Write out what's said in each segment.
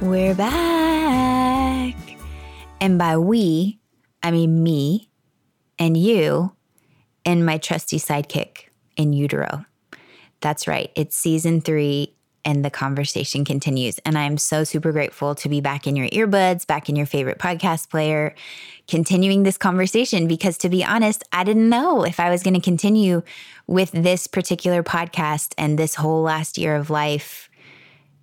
We're back. And by we, I mean me and you and my trusty sidekick in utero. That's right. It's season three and the conversation continues. And I'm so super grateful to be back in your earbuds, back in your favorite podcast player, continuing this conversation because to be honest, I didn't know if I was going to continue with this particular podcast and this whole last year of life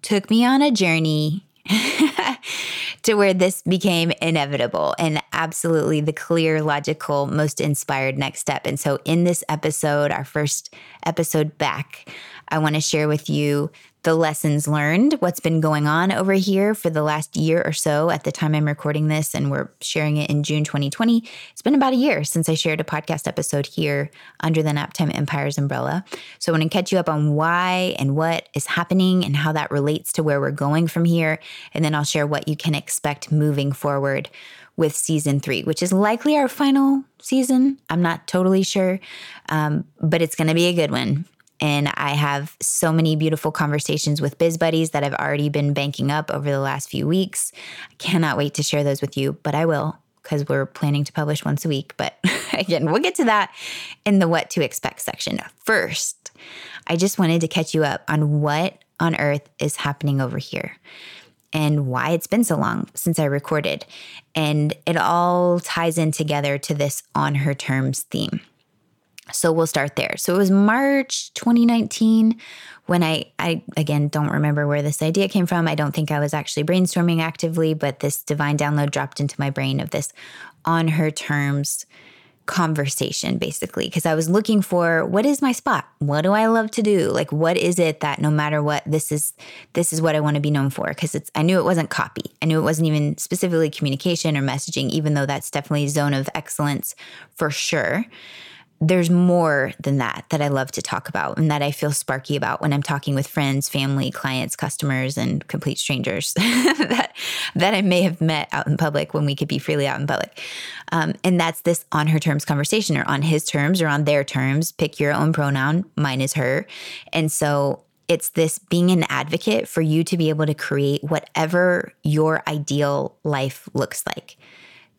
took me on a journey to where this became inevitable and absolutely the clear, logical, most inspired next step. And so, in this episode, our first episode back, I want to share with you the lessons learned, what's been going on over here for the last year or so at the time I'm recording this, and we're sharing it in June 2020. It's been about a year since I shared a podcast episode here under the Naptime Empires umbrella. So I want to catch you up on why and what is happening and how that relates to where we're going from here. And then I'll share what you can expect moving forward with season three, which is likely our final season. I'm not totally sure, um, but it's going to be a good one. And I have so many beautiful conversations with biz buddies that I've already been banking up over the last few weeks. I cannot wait to share those with you, but I will because we're planning to publish once a week. But again, we'll get to that in the what to expect section. First, I just wanted to catch you up on what on earth is happening over here and why it's been so long since I recorded. And it all ties in together to this on her terms theme. So we'll start there. So it was March 2019 when I I again don't remember where this idea came from. I don't think I was actually brainstorming actively, but this divine download dropped into my brain of this on her terms conversation basically because I was looking for what is my spot? What do I love to do? Like what is it that no matter what this is this is what I want to be known for because it's I knew it wasn't copy. I knew it wasn't even specifically communication or messaging even though that's definitely zone of excellence for sure there's more than that that I love to talk about and that I feel sparky about when I'm talking with friends, family, clients, customers, and complete strangers that that I may have met out in public when we could be freely out in public. Um, and that's this on her terms conversation or on his terms or on their terms. Pick your own pronoun. Mine is her. And so it's this being an advocate for you to be able to create whatever your ideal life looks like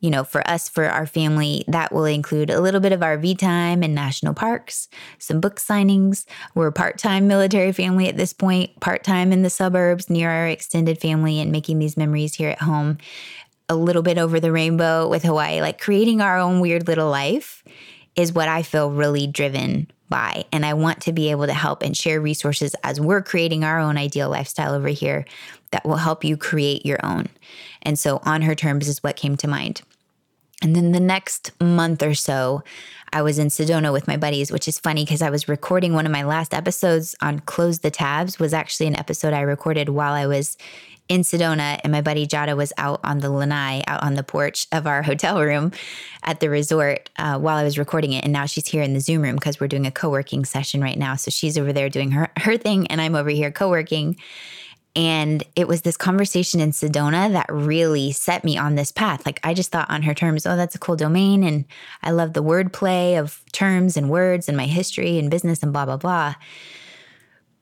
you know, for us, for our family, that will include a little bit of RV time in national parks, some book signings. We're a part time military family at this point, part time in the suburbs near our extended family and making these memories here at home. A little bit over the rainbow with Hawaii, like creating our own weird little life is what I feel really driven by. And I want to be able to help and share resources as we're creating our own ideal lifestyle over here that will help you create your own. And so, on her terms is what came to mind. And then the next month or so, I was in Sedona with my buddies, which is funny because I was recording one of my last episodes on Close the Tabs was actually an episode I recorded while I was in Sedona and my buddy Jadah was out on the lanai, out on the porch of our hotel room at the resort uh, while I was recording it. And now she's here in the Zoom room because we're doing a co-working session right now. So she's over there doing her, her thing and I'm over here co-working. And it was this conversation in Sedona that really set me on this path. Like I just thought on her terms, oh, that's a cool domain. And I love the wordplay of terms and words and my history and business and blah, blah, blah.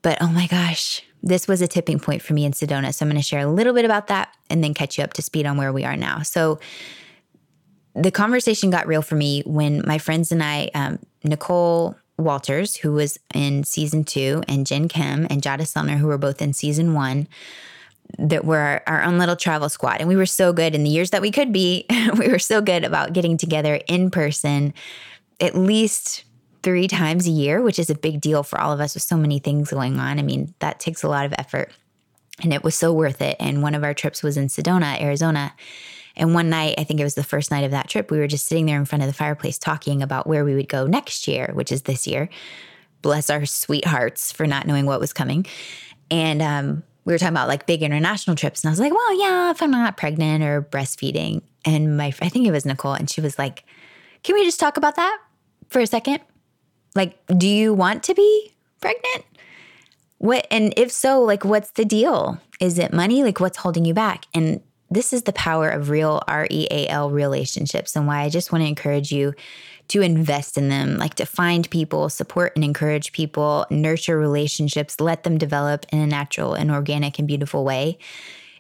But oh my gosh, this was a tipping point for me in Sedona. So I'm going to share a little bit about that and then catch you up to speed on where we are now. So the conversation got real for me when my friends and I, um, Nicole Walters, who was in season two, and Jen Kem and Jadah Sellner, who were both in season one, that were our, our, own little travel squad. And we were so good in the years that we could be, we were so good about getting together in person at least three times a year, which is a big deal for all of us with so many things going on. I mean, that takes a lot of effort. And it was so worth it. And one of our trips was in Sedona, Arizona. And one night, I think it was the first night of that trip, we were just sitting there in front of the fireplace talking about where we would go next year, which is this year. Bless our sweethearts for not knowing what was coming. And um, we were talking about like big international trips. And I was like, well, yeah, if I'm not pregnant or breastfeeding. And my, I think it was Nicole, and she was like, can we just talk about that for a second? Like, do you want to be pregnant? What, and if so, like, what's the deal? Is it money? Like, what's holding you back? And this is the power of real R E A L relationships and why I just want to encourage you to invest in them, like to find people, support and encourage people, nurture relationships, let them develop in a natural and organic and beautiful way.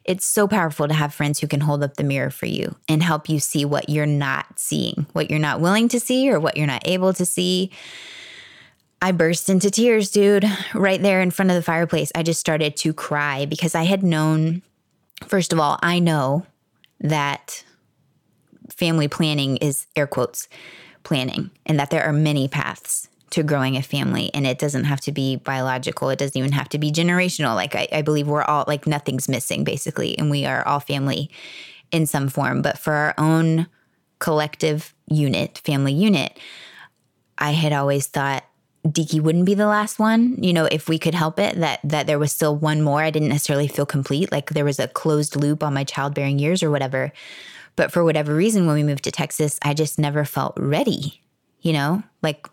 It's so powerful to have friends who can hold up the mirror for you and help you see what you're not seeing, what you're not willing to see, or what you're not able to see. I burst into tears, dude, right there in front of the fireplace. I just started to cry because I had known, first of all, I know that family planning is air quotes planning and that there are many paths to growing a family and it doesn't have to be biological. It doesn't even have to be generational. Like I, I, believe we're all like nothing's missing basically and we are all family in some form. But for our own collective unit family unit i had always thought Deaky wouldn't be the last one. You know, if we could help it, that that there was still one more. I didn't necessarily feel complete, like there was a closed loop on my childbearing years or whatever. But for whatever reason, when we moved to Texas, I just never felt ready, you know, like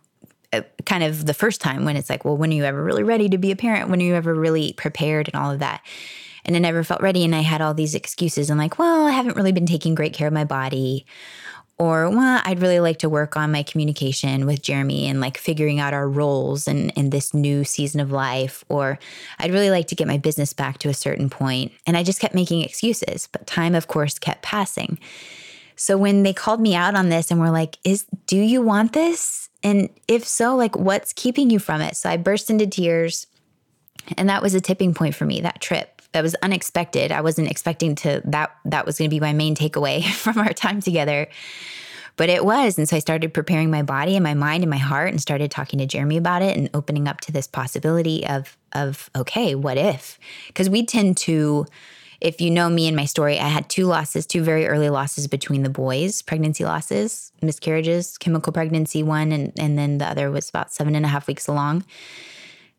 uh, kind of the first time when it's like, well, when are you ever really ready to be a parent? When are you ever really prepared and all of that? And I never felt ready. And I had all these excuses. I'm like, well, I haven't really been taking great care of my body or well i'd really like to work on my communication with jeremy and like figuring out our roles in, in this new season of life or i'd really like to get my business back to a certain point. and i just kept making excuses but time of course kept passing. So when they called me out on this and were like is do you want this? And if so like what's keeping you from it? So i burst into tears and that was a tipping point for me that trip that was unexpected. I wasn't expecting to that that was going to be my main takeaway from our time together. But it was. And so I started preparing my body and my mind and my heart and started talking to Jeremy about it and opening up to this possibility of of okay, what if? Cuz we tend to if you know me and my story, I had two losses, two very early losses between the boys, pregnancy losses, miscarriages, chemical pregnancy one, and, and then the other was about seven and a half weeks along.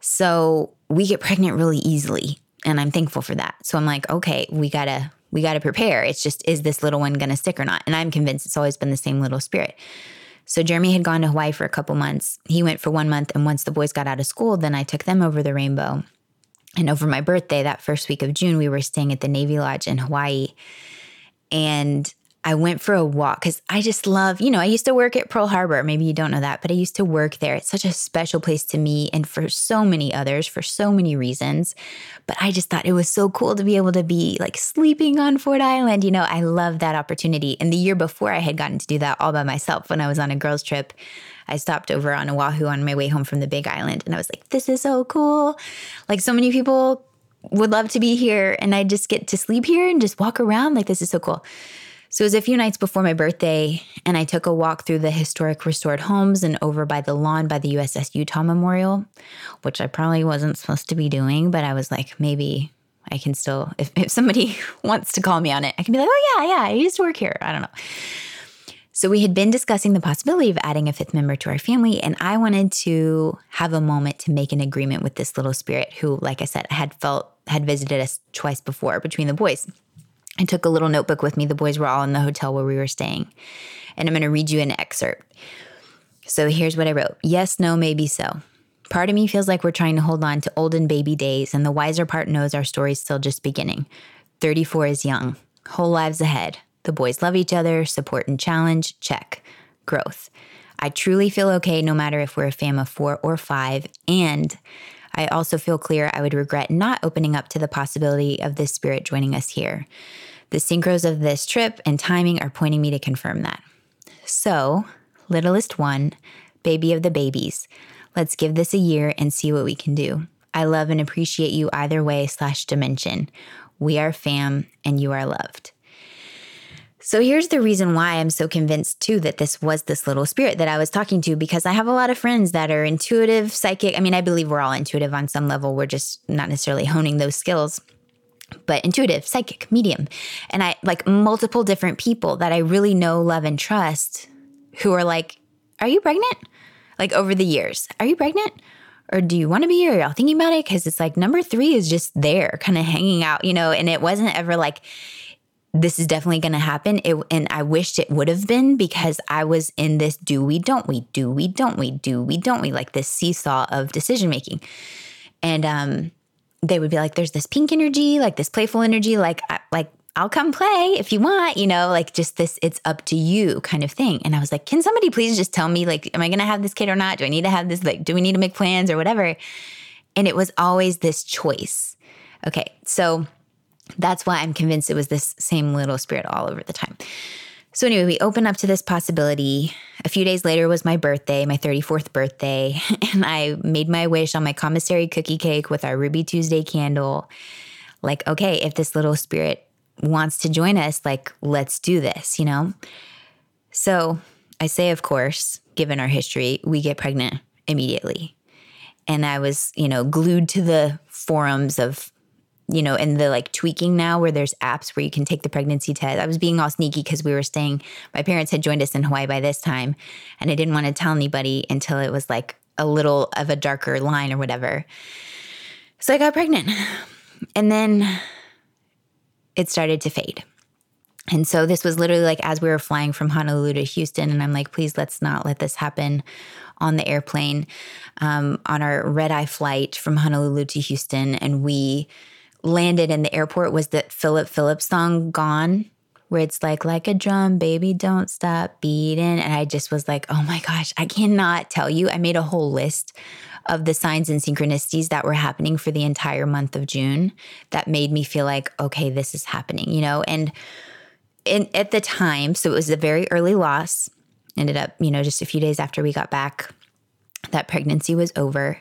So we get pregnant really easily and I'm thankful for that. So I'm like, okay, we gotta we gotta prepare. It's just is this little one gonna stick or not? And I'm convinced it's always been the same little spirit. So Jeremy had gone to Hawaii for a couple months. He went for one month, and once the boys got out of school, then I took them over the rainbow. And over my birthday, that first week of June, we were staying at the Navy Lodge in Hawaii. And I went for a walk because I just love, you know, I used to work at Pearl Harbor. Maybe you don't know that, but I used to work there. It's such a special place to me and for so many others for so many reasons. But I just thought it was so cool to be able to be like sleeping on Ford Island. You know, I love that opportunity. And the year before, I had gotten to do that all by myself when I was on a girls' trip. I stopped over on Oahu on my way home from the Big Island and I was like, this is so cool. Like, so many people would love to be here and I just get to sleep here and just walk around. Like, this is so cool. So it was a few nights before my birthday, and I took a walk through the historic restored homes and over by the lawn by the USS Utah Memorial, which I probably wasn't supposed to be doing, but I was like, maybe I can still, if, if somebody wants to call me on it, I can be like, oh, yeah, yeah, I used to work here. I don't know. So we had been discussing the possibility of adding a fifth member to our family, and I wanted to have a moment to make an agreement with this little spirit who, like I said, had felt had visited us twice before between the boys. I took a little notebook with me. The boys were all in the hotel where we were staying. And I'm going to read you an excerpt. So here's what I wrote Yes, no, maybe so. Part of me feels like we're trying to hold on to olden baby days, and the wiser part knows our story's still just beginning. 34 is young, whole lives ahead. The boys love each other, support and challenge, check. Growth. I truly feel okay no matter if we're a fam of four or five, and I also feel clear I would regret not opening up to the possibility of this spirit joining us here. The synchros of this trip and timing are pointing me to confirm that. So, littlest one, baby of the babies, let's give this a year and see what we can do. I love and appreciate you either way slash dimension. We are fam and you are loved. So here's the reason why I'm so convinced too that this was this little spirit that I was talking to because I have a lot of friends that are intuitive, psychic. I mean, I believe we're all intuitive on some level. We're just not necessarily honing those skills. But intuitive, psychic, medium. And I like multiple different people that I really know, love, and trust who are like, Are you pregnant? Like over the years, Are you pregnant? Or do you want to be here? Are y'all thinking about it? Because it's like number three is just there, kind of hanging out, you know, and it wasn't ever like, this is definitely going to happen. It, and I wished it would have been because I was in this do we, don't we, do we, don't we, do we, don't we, like this seesaw of decision making. And um, they would be like, there's this pink energy, like this playful energy, like, like, I'll come play if you want, you know, like just this, it's up to you kind of thing. And I was like, can somebody please just tell me, like, am I going to have this kid or not? Do I need to have this? Like, do we need to make plans or whatever? And it was always this choice. Okay. So that's why I'm convinced it was this same little spirit all over the time. So, anyway, we open up to this possibility. A few days later was my birthday, my 34th birthday, and I made my wish on my commissary cookie cake with our Ruby Tuesday candle. Like, okay, if this little spirit wants to join us, like, let's do this, you know? So, I say, of course, given our history, we get pregnant immediately. And I was, you know, glued to the forums of you know, and the like tweaking now where there's apps where you can take the pregnancy test. I was being all sneaky because we were staying, my parents had joined us in Hawaii by this time, and I didn't want to tell anybody until it was like a little of a darker line or whatever. So I got pregnant. And then it started to fade. And so this was literally like as we were flying from Honolulu to Houston, and I'm like, please let's not let this happen on the airplane um, on our red eye flight from Honolulu to Houston. And we, landed in the airport was the Phillip Phillips song Gone, where it's like, like a drum, baby, don't stop beating. And I just was like, oh my gosh, I cannot tell you. I made a whole list of the signs and synchronicities that were happening for the entire month of June that made me feel like, okay, this is happening, you know? And in, at the time, so it was a very early loss, ended up, you know, just a few days after we got back, that pregnancy was over.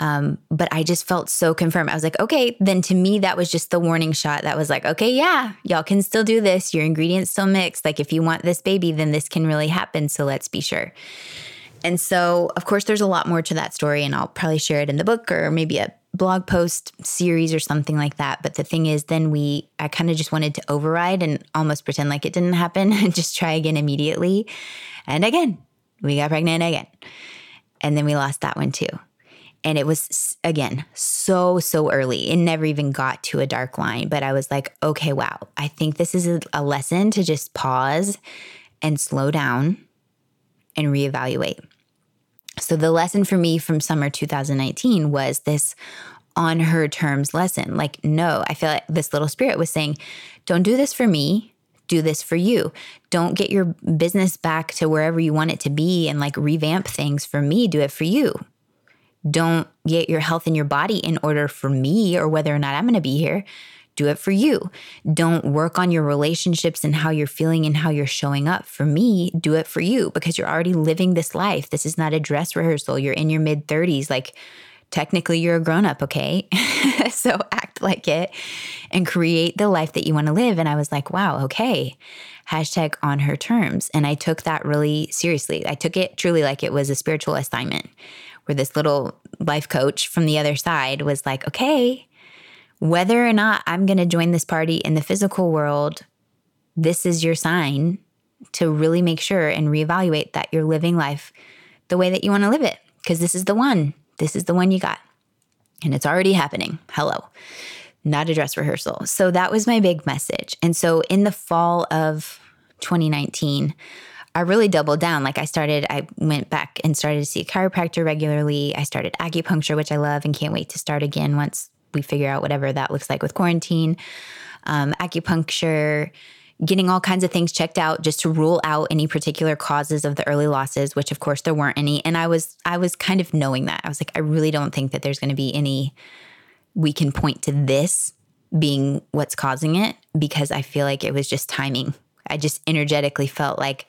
Um, but I just felt so confirmed. I was like, okay, then to me, that was just the warning shot that was like, okay, yeah, y'all can still do this. Your ingredients still mix. Like, if you want this baby, then this can really happen. So let's be sure. And so, of course, there's a lot more to that story, and I'll probably share it in the book or maybe a blog post series or something like that. But the thing is, then we, I kind of just wanted to override and almost pretend like it didn't happen and just try again immediately. And again, we got pregnant again. And then we lost that one too. And it was, again, so, so early. It never even got to a dark line. But I was like, okay, wow, I think this is a, lesson to just pause and slow down and reevaluate. So, the lesson for me from summer 2019 was this on her terms lesson. Like, no, I feel like this little spirit was saying, don't do this for me. Do this for you. Don't get your business back to wherever you want it to be and like revamp things for me. Do it for you don't get your health in your body in order for me or whether or not I'm going to be here. Do it for you. Don't work on your relationships and how you're feeling and how you're showing up. For me, do it for you because you're already living this life. This is not a dress rehearsal. You're in your mid 30s. Like, technically, you're a grown up, okay? so act like it and create the life that you want to live. And I was like, wow, okay. Hashtag on her terms. And I took that really seriously. I took it truly like it was a spiritual assignment where this little life coach from the other side was like, okay, whether or not I'm going to join this party in the physical world, this is your sign to really make sure and reevaluate that you're living life the way that you want to live it. Because this is the one. This is the one you got. And it's already happening. Hello. Not a dress rehearsal. So that was my big message. And so in the fall of 2019, I really doubled down. Like I started, I went back and started to see a chiropractor regularly. I started acupuncture, which I love and can't wait to start again once we figure out whatever that looks like with quarantine. Um, acupuncture, getting all kinds of things checked out just to rule out any particular causes of the early losses, which of course there weren't any. And I was, I was kind of knowing that. I was like, I really don't think that there's going to be any, we can point to this being what's causing it because I feel like it was just timing I just energetically felt like,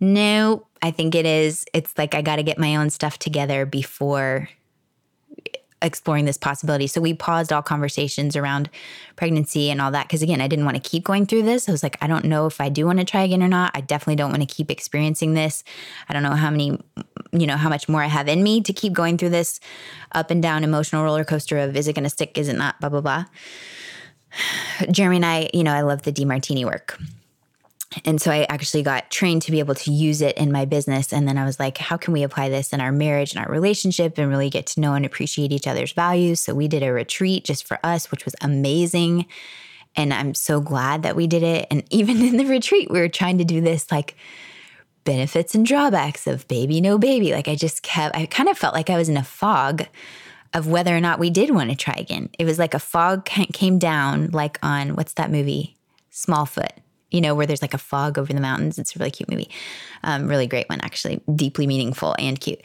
no, I think it is. It's like I got to get my own stuff together before exploring this possibility. So we paused all conversations around pregnancy and all that because again, I didn't want to keep going through this. I was like, I don't know if I do want to try again or not. I definitely don't want to keep experiencing this. I don't know how many, you know, how much more I have in me to keep going through this up and down emotional roller coaster of is it going to stick, is it not, blah blah blah. Jeremy and I, you know, I love the Demartini work. And so I actually got trained to be able to use it in my business. And then I was like, how can we apply this in our marriage and our relationship and really get to know and appreciate each other's values? So we did a retreat just for us, which was amazing. And I'm so glad that we did it. And even in the retreat, we were trying to do this like benefits and drawbacks of baby, no baby. Like I just kept, I kind of felt like I was in a fog of whether or not we did want to try again. It was like a fog came down, like on what's that movie? Smallfoot you know, where there's like a fog over the mountains. It's a really cute movie. Um, really great one, actually, deeply meaningful and cute.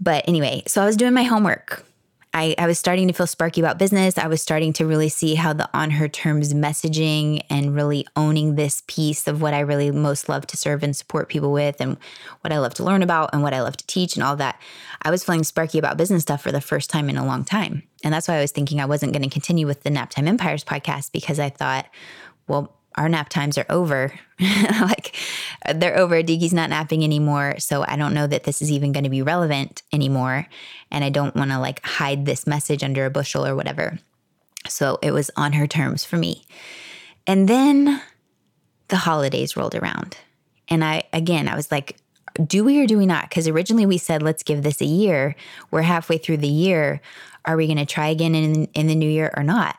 But anyway, so I was doing my homework. I, I was starting to feel sparky about business. I was starting to really see how the on her terms messaging and really owning this piece of what I really most love to serve and support people with and what I love to learn about and what I love to teach and all that. I was feeling sparky about business stuff for the first time in a long time. And that's why I was thinking I wasn't going to continue with the Naptime Empires podcast because I thought, well, our nap times are over. like they're over. Diki's not napping anymore. So I don't know that this is even going to be relevant anymore. And I don't want to like hide this message under a bushel or whatever. So it was on her terms for me. And then the holidays rolled around. And I, again, I was like, do we or do we not? Because originally we said, let's give this a year. We're halfway through the year. Are we going to try again in, in the new year or not?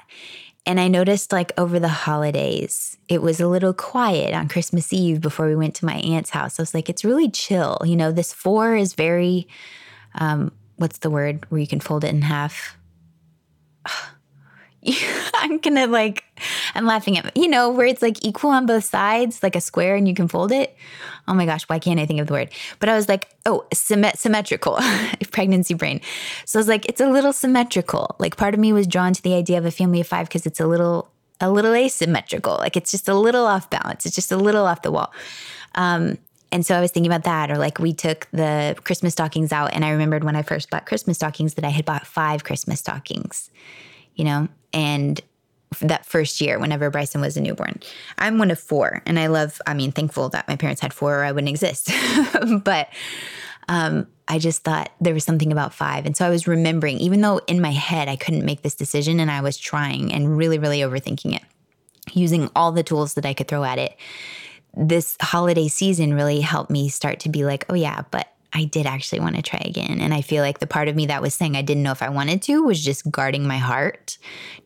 And I noticed like over the holidays, it was a little quiet on Christmas Eve before we went to my aunt's house. I was like, it's really chill. You know, this four is very, um, what's the word where you can fold it in half? I'm gonna like, I'm laughing at, you know, where it's like equal on both sides, like a square and you can fold it. Oh my gosh, why can't I think of the word? But I was like, oh, symmet- symmetrical, pregnancy brain. So I was like, it's a little symmetrical. Like part of me was drawn to the idea of a family of five because it's a little, a little asymmetrical. Like it's just a little off balance. It's just a little off the wall. Um, and so I was thinking about that, or like we took the Christmas stockings out, and I remembered when I first bought Christmas stockings that I had bought five Christmas stockings, you know, and that first year whenever Bryson was a newborn. I'm one of four, and I love, I mean, thankful that my parents had four or I wouldn't exist. but um, I just thought there was something about five. And so I was remembering, even though in my head I couldn't make this decision and I was trying and really, really overthinking it, using all the tools that I could throw at it. This holiday season really helped me start to be like, oh, yeah, but I did actually want to try again. And I feel like the part of me that was saying I didn't know if I wanted to was just guarding my heart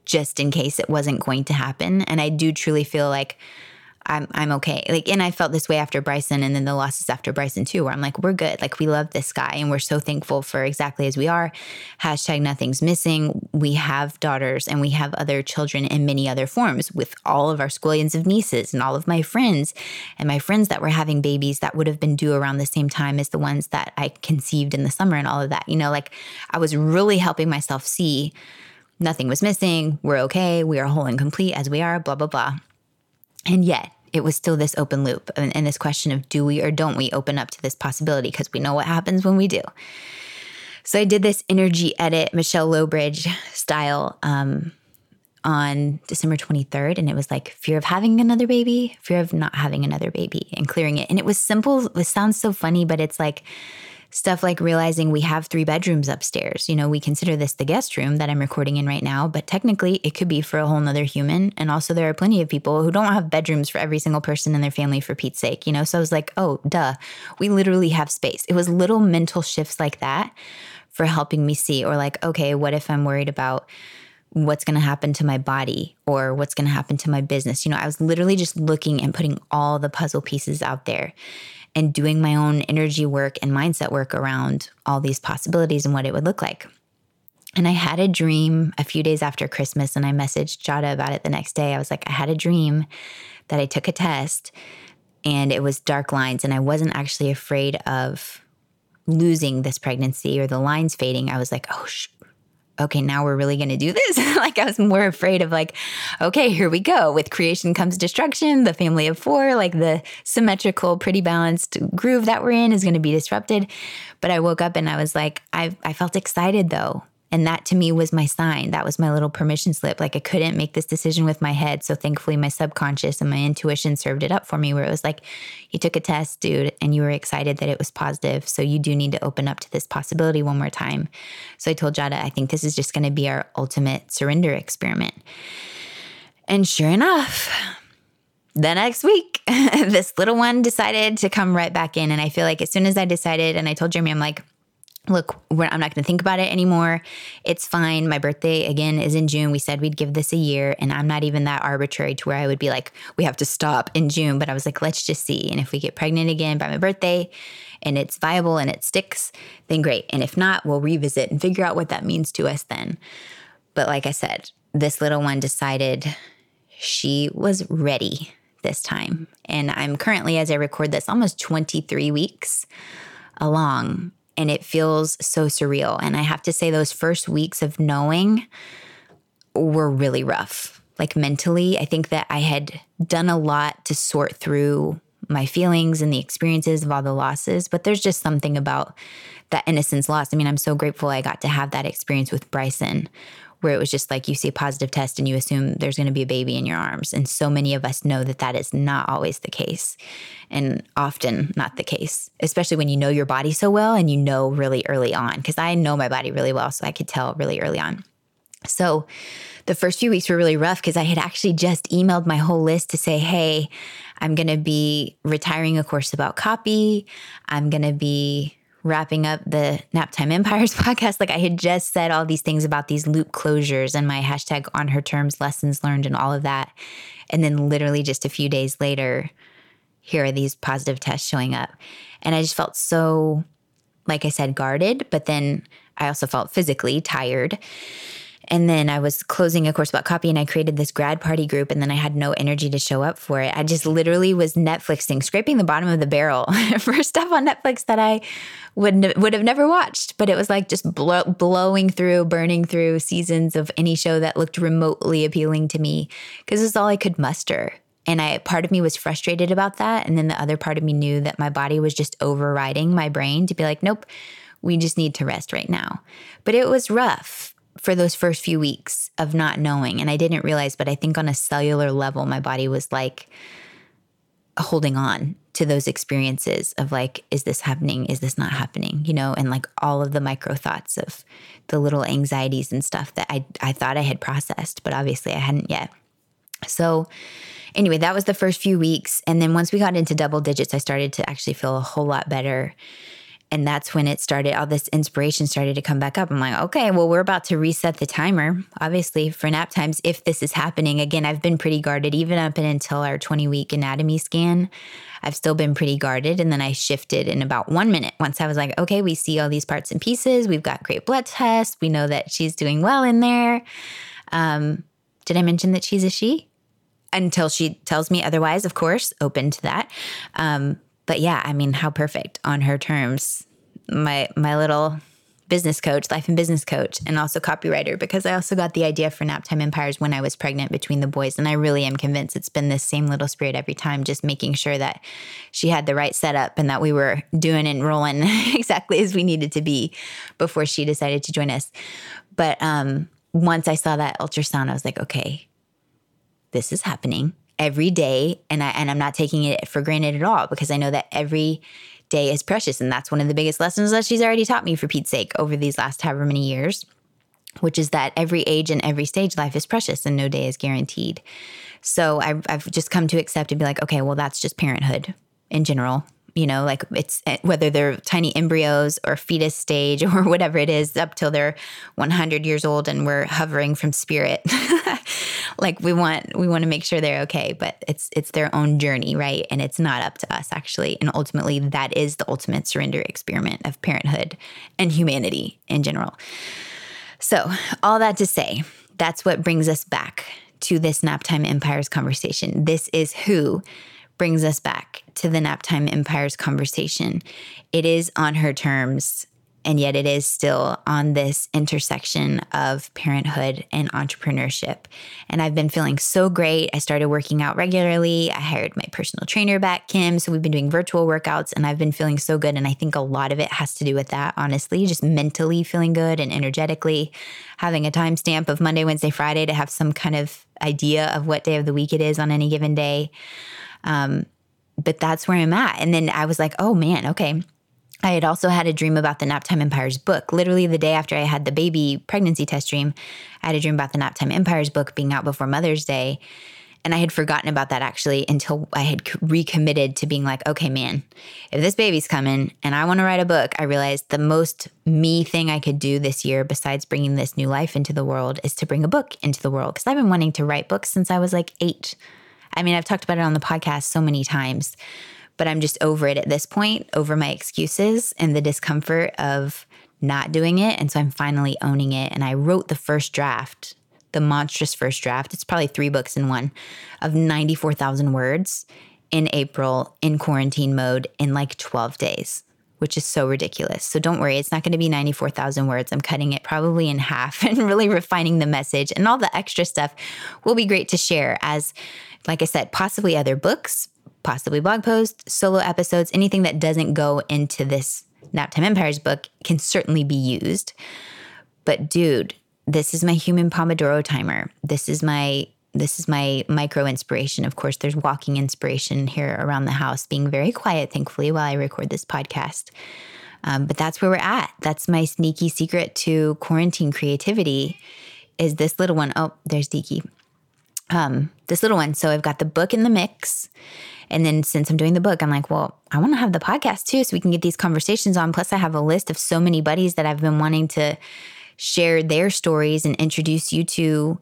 just in case it wasn't going to happen. And I do truly feel like I'm I'm okay. Like, and I felt this way after Bryson, and then the losses after Bryson too, where I'm like, we're good. Like, we love this guy, and we're so thankful for exactly as we are. Hashtag nothing's missing. We have daughters, and we have other children in many other forms with all of our squillions of nieces and all of my friends, and my friends that were having babies that would have been due around the same time as the ones that I conceived in the summer, and all of that. You know, like I was really helping myself see nothing was missing. We're okay. We are whole and complete as we are. Blah blah blah. And yet, it was still this open loop and, and this question of do we or don't we open up to this possibility because we know what happens when we do. So I did this energy edit, Michelle Lowbridge style, um, on December 23rd. And it was like fear of having another baby, fear of not having another baby, and clearing it. And it was simple. It sounds so funny, but it's like Stuff like realizing we have three bedrooms upstairs. You know, we consider this the guest room that I'm recording in right now, but technically it could be for a whole nother human. And also, there are plenty of people who don't have bedrooms for every single person in their family for Pete's sake, you know? So I was like, oh, duh, we literally have space. It was little mental shifts like that for helping me see, or like, okay, what if I'm worried about what's going to happen to my body or what's going to happen to my business. You know, I was literally just looking and putting all the puzzle pieces out there and doing my own energy work and mindset work around all these possibilities and what it would look like. And I had a dream a few days after Christmas, and I messaged Jadah about it the next day. I was like, I had a dream that I took a test and it was dark lines, and I wasn't actually afraid of losing this pregnancy or the lines fading. I was like, oh, sh- okay, now we're really going to do this. like I was more afraid of like, okay, here we go. With creation comes destruction. The family of four, like the symmetrical, pretty balanced groove that we're in is going to be disrupted. But I woke up and I was like, I, I felt excited though. And that to me was my sign. That was my little permission slip. Like I couldn't make this decision with my head. So thankfully, my subconscious and my intuition served it up for me, where it was like, you took a test, dude, and you were excited that it was positive. So you do need to open up to this possibility one more time. So I told Jadah, I think this is just going to be our ultimate surrender experiment. And sure enough, the next week, this little one decided to come right back in. And I feel like as soon as I decided, and I told Jeremy, I'm like, look, I'm not going to think about it anymore. It's fine. My birthday again is in June. We said we'd give this a year, and I'm not even that arbitrary to where I would be like, we have to stop in June. But I was like, let's just see. And if we get pregnant again by my birthday and it's viable and it sticks, then great. And if not, we'll revisit and figure out what that means to us then. But like I said, this little one decided she was ready this time. And I'm currently, as I record this, almost 23 weeks along and it feels so surreal. And I have to say, those first weeks of knowing were really rough. Like mentally, I think that I had done a lot to sort through my feelings and the experiences of all the losses, but there's just something about that innocence lost. I mean, I'm so grateful I got to have that experience with Bryson, where it was just like you see a positive test and you assume there's going to be a baby in your arms. And so many of us know that that is not always the case and often not the case, especially when you know your body so well and you know really early on. Because I know my body really well, so I could tell really early on. So the first few weeks were really rough because I had actually just emailed my whole list to say, hey, I'm going to be retiring a course about copy. I'm going to be wrapping up the Naptime Empires podcast, like I had just said all these things about these loop closures and my hashtag on her terms, lessons learned, and all of that. And then literally just a few days later, here are these positive tests showing up. And I just felt so, like I said, guarded, but then I also felt physically tired. And then I was closing a course about copy and I created this grad party group and then I had no energy to show up for it. I just literally was Netflixing, scraping the bottom of the barrel for stuff on Netflix that I would would have never watched, but it was like just blow, blowing through, burning through seasons of any show that looked remotely appealing to me because it's all I could muster. And I part of me was frustrated about that and then the other part of me knew that my body was just overriding my brain to be like, "Nope, we just need to rest right now." But it was rough for those first few weeks of not knowing. And I didn't realize, but I think on a cellular level, my body was like holding on to those experiences of like, is this happening? Is this not happening? You know, and like all of the micro thoughts of the little anxieties and stuff that I, I thought I had processed, but obviously I hadn't yet. So, anyway, that was the first few weeks. And then once we got into double digits, I started to actually feel a whole lot better and that's when it started all this inspiration started to come back up. I'm like okay well we're about to reset the timer obviously for nap times if this is happening. Again i've been pretty guarded even up and until our 20 week anatomy scan. I've still been pretty guarded. And then i shifted in about one minute once i was like okay we see all these parts and pieces. We've got great blood tests. We know that she's doing well in there. Um, did i mention that she's a she? Until she tells me otherwise of course open to that. Um, but yeah, I mean, how perfect on her terms. My my little business coach, life and business coach, and also copywriter, because I also got the idea for Naptime Empires when I was pregnant between the boys. And I really am convinced it's been this same little spirit every time, just making sure that she had the right setup and that we were doing and rolling exactly as we needed to be before she decided to join us. But um, once I saw that ultrasound, I was like, okay, this is happening every day and I and I'm not taking it for granted at all because I know that every day is precious and that's one of the biggest lessons that she's already taught me for Pete's sake over these last however many years which is that every age and every stage life is precious and no day is guaranteed. So I've, I've just come to accept and be like, okay, well, that's just parenthood in general you know, like it's eh, whether they're tiny embryos or fetus stage or whatever it is up till they're 100 years old and we're hovering from spirit. like we want we want to make sure they're okay, but it's it's their own journey, right? And it's not up to us actually. And ultimately that is the ultimate surrender experiment of parenthood and humanity in general. So, all that to say, that's what brings us back to this Naptime Empires conversation. This is who brings us back to the Naptime Empires conversation. It is on her terms, and yet it is still on this intersection of parenthood and entrepreneurship. And I've been feeling so great. I started working out regularly. I hired my personal trainer back, Kim. So we've been doing virtual workouts, and I've been feeling so good. And I think a lot of it has to do with that, honestly, just mentally feeling good and energetically having a timestamp of Monday, Wednesday, Friday to have some kind of idea of what day of the week it is on any given day. Um, but that's where I'm at. And then I was like, oh man, okay. I had also had a dream about the Naptime Empires book. Literally the day after I had the baby pregnancy test dream, I had a dream about the Naptime Empires book being out before Mother's Day. And I had forgotten about that actually until I had recommitted to being like, okay, man, if this baby's coming and I want to write a book, I realized the most me thing I could do this year, besides bringing this new life into the world, is to bring a book into the world. Because I've been wanting to write books since I was like eight. I mean, I've talked about it on the podcast so many times, but I'm just over it at this point, over my excuses and the discomfort of not doing it. And so I'm finally owning it. And I wrote the first draft the monstrous first draft. It's probably three books in one of 94,000 words in April in quarantine mode in like 12 days, which is so ridiculous. So don't worry, it's not going to be 94,000 words. I'm cutting it probably in half and really refining the message. And all the extra stuff will be great to share as, like I said, possibly other books, possibly blog posts, solo episodes, anything that doesn't go into this Naptime Empires book can certainly be used. But dude, this is my human Pomodoro timer. This is my this is my micro inspiration. Of course, there's walking inspiration here around the house, being very quiet, thankfully, while I record this podcast. Um, but that's where we're at. That's my sneaky secret to quarantine creativity is this little one. Oh, there's Deaky. Um, this little one. So I've got the book in the mix. And then since I'm doing the book, I'm like, well, I want to have the podcast too, so we can get these conversations on. Plus, I have a list of so many buddies that I've been wanting to share their stories and introduce you to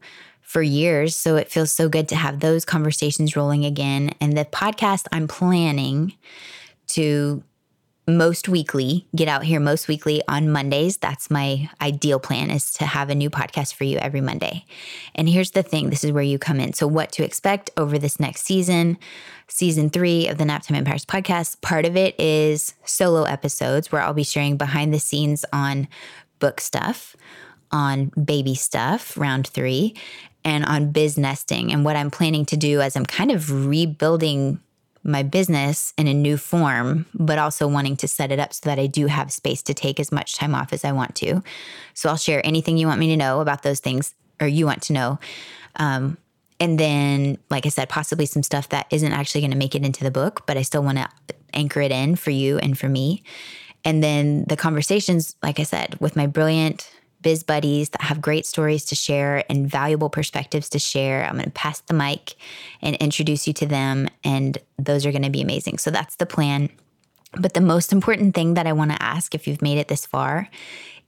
for years. So it feels so good to have those conversations rolling again. And the podcast I'm planning to most weekly get out here most weekly on mondays. That's my ideal plan is to have a new podcast for you every monday. And here's the thing this is where you come in. So what to expect over this next season season three of the naptime empires podcast. Part of it is solo episodes where i'll be sharing behind the scenes on book stuff, on baby stuff, round three, and on biz nesting. And what I'm planning to do as I'm kind of rebuilding my business in a new form, but also wanting to set it up so that I do have space to take as much time off as I want to. So I'll share anything you want me to know about those things or you want to know. Um, and then, like I said, possibly some stuff that isn't actually going to make it into the book, but I still want to anchor it in for you and for me. And then the conversations, like I said, with my brilliant biz buddies that have great stories to share and valuable perspectives to share. I'm going to pass the mic and introduce you to them, and those are going to be amazing. So that's the plan. But the most important thing that I want to ask if you've made it this far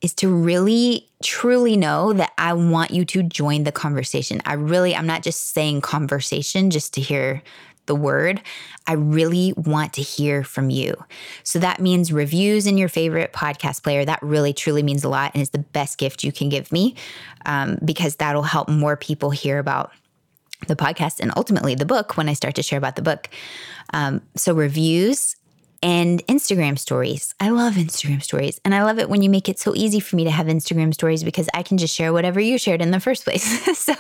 is to really truly know that I want you to join the conversation. I really, I'm not just saying conversation just to hear the word, I really want to hear from you. So that means reviews in your favorite podcast player. That really truly means a lot and is the best gift you can give me um, because that'll help more people hear about the podcast and ultimately the book when I start to share about the book. Um, so reviews and Instagram stories. I love Instagram stories. And I love it when you make it so easy for me to have Instagram stories because I can just share whatever you shared in the first place. so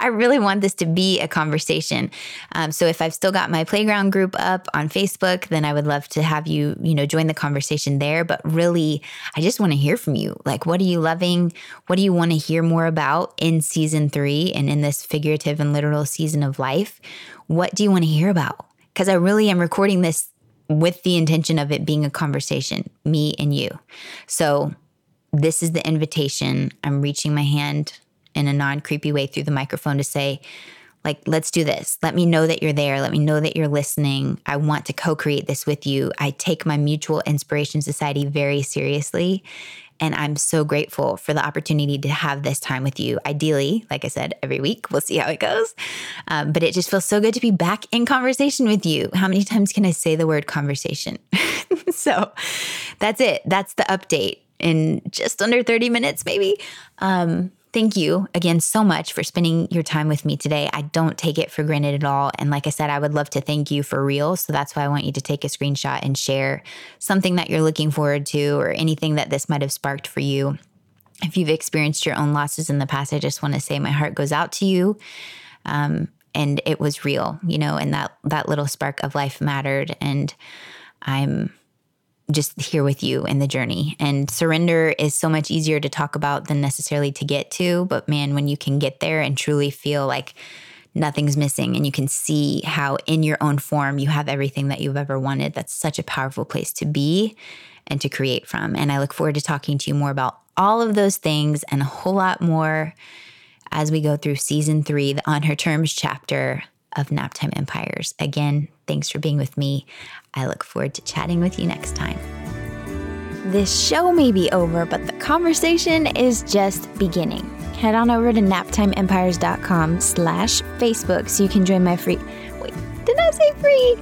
I really want this to be a conversation. Um, so if I've still got my playground group up on Facebook, then I would love to have you, you know, join the conversation there. But really, I just want to hear from you. Like, what are you loving? What do you want to hear more about in season three and in this figurative and literal season of life? What do you want to hear about? Because I really am recording this with the intention of it being a conversation, me and you. So, this is the invitation. I'm reaching my hand in a non creepy way through the microphone to say, like, let's do this. Let me know that you're there. Let me know that you're listening. I want to co create this with you. I take my Mutual Inspiration Society very seriously. And I'm so grateful for the opportunity to have this time with you. Ideally, like I said, every week. We'll see how it goes. Um, but it just feels so good to be back in conversation with you. How many times can I say the word conversation? so that's it. That's the update in just under 30 minutes, maybe. Um, Thank you again so much for spending your time with me today. I don't take it for granted at all. And like I said, I would love to thank you for real. So that's why I want you to take a screenshot and share something that you're looking forward to or anything that this might have sparked for you. If you've experienced your own losses in the past, I just want to say my heart goes out to you. Um, and it was real, you know, and that that little spark of life mattered. And I'm just here with you in the journey. And surrender is so much easier to talk about than necessarily to get to. But man, when you can get there and truly feel like nothing's missing and you can see how in your own form you have everything that you've ever wanted, that's such a powerful place to be and to create from. And I look forward to talking to you more about all of those things and a whole lot more as we go through season three, the On Her Terms chapter of Naptime Empires. Again, thanks for being with me. I look forward to chatting with you next time. This show may be over, but the conversation is just beginning. Head on over to naptimeempires.com slash Facebook so you can join my free... Wait, did I say free?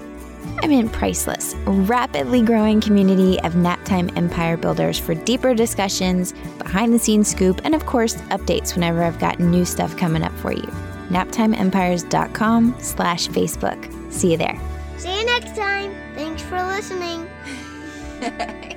I mean priceless, rapidly growing community of Naptime Empire builders for deeper discussions, behind the scenes scoop, and of course, updates whenever I've got new stuff coming up for you. naptimeempires.com slash Facebook. See you there. See you next time. Thanks for listening.